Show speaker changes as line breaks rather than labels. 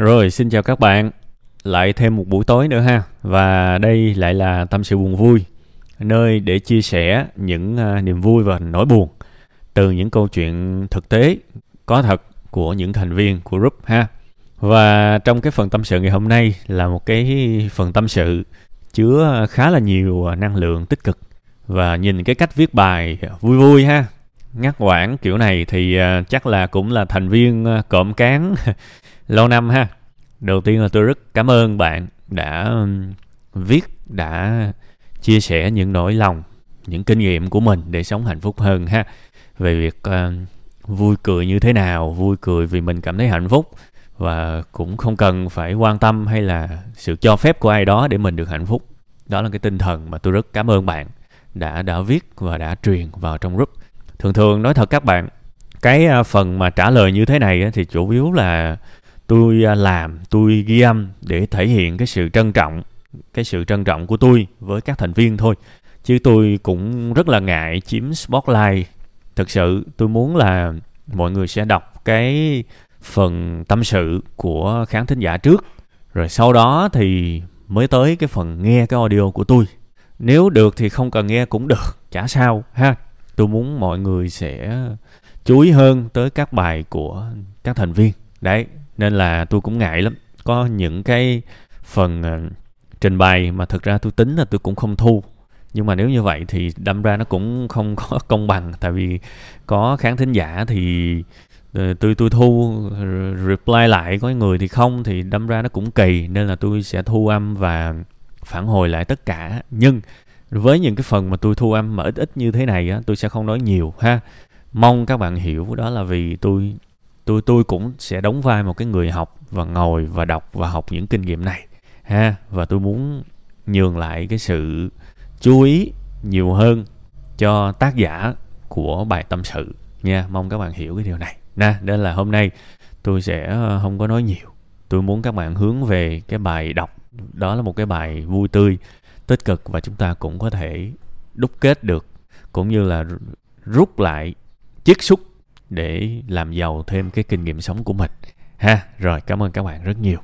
Rồi, xin chào các bạn. Lại thêm một buổi tối nữa ha. Và đây lại là tâm sự buồn vui, nơi để chia sẻ những à, niềm vui và nỗi buồn từ những câu chuyện thực tế có thật của những thành viên của group ha. Và trong cái phần tâm sự ngày hôm nay là một cái phần tâm sự chứa khá là nhiều à, năng lượng tích cực và nhìn cái cách viết bài vui vui ha ngắt quãng kiểu này thì à, chắc là cũng là thành viên cộm cán lâu năm ha. Đầu tiên là tôi rất cảm ơn bạn đã um, viết đã chia sẻ những nỗi lòng những kinh nghiệm của mình để sống hạnh phúc hơn ha. Về việc uh, vui cười như thế nào vui cười vì mình cảm thấy hạnh phúc và cũng không cần phải quan tâm hay là sự cho phép của ai đó để mình được hạnh phúc. Đó là cái tinh thần mà tôi rất cảm ơn bạn đã đã viết và đã truyền vào trong group. Thường thường nói thật các bạn cái uh, phần mà trả lời như thế này thì chủ yếu là tôi à, làm, tôi ghi âm để thể hiện cái sự trân trọng, cái sự trân trọng của tôi với các thành viên thôi. Chứ tôi cũng rất là ngại chiếm spotlight. Thực sự, tôi muốn là mọi người sẽ đọc cái phần tâm sự của khán thính giả trước. Rồi sau đó thì mới tới cái phần nghe cái audio của tôi. Nếu được thì không cần nghe cũng được, chả sao, ha. Tôi muốn mọi người sẽ chú ý hơn tới các bài của các thành viên. Đấy nên là tôi cũng ngại lắm. Có những cái phần uh, trình bày mà thực ra tôi tính là tôi cũng không thu. Nhưng mà nếu như vậy thì đâm ra nó cũng không có công bằng. Tại vì có khán thính giả thì ờ, tôi tôi thu reply lại có người thì không thì đâm ra nó cũng kỳ. Nên là tôi sẽ thu âm và phản hồi lại tất cả. Nhưng với những cái phần mà tôi thu âm mà ít ít như thế này á tôi sẽ không nói nhiều ha. Mong các bạn hiểu. Đó là vì tôi tôi tôi cũng sẽ đóng vai một cái người học và ngồi và đọc và học những kinh nghiệm này, ha. Và tôi muốn nhường lại cái sự chú ý nhiều hơn cho tác giả của bài tâm sự, nha. Mong các bạn hiểu cái điều này nè nên là hôm nay tôi sẽ ờ, không có nói nhiều. Tôi muốn các bạn hướng về cái bài đọc. Đó là một cái bài vui tươi, tích cực và chúng ta cũng có thể đúc kết được, cũng như là rút lại chiết xúc để làm giàu thêm cái kinh nghiệm sống của mình. Ha, rồi, cảm ơn các bạn rất nhiều.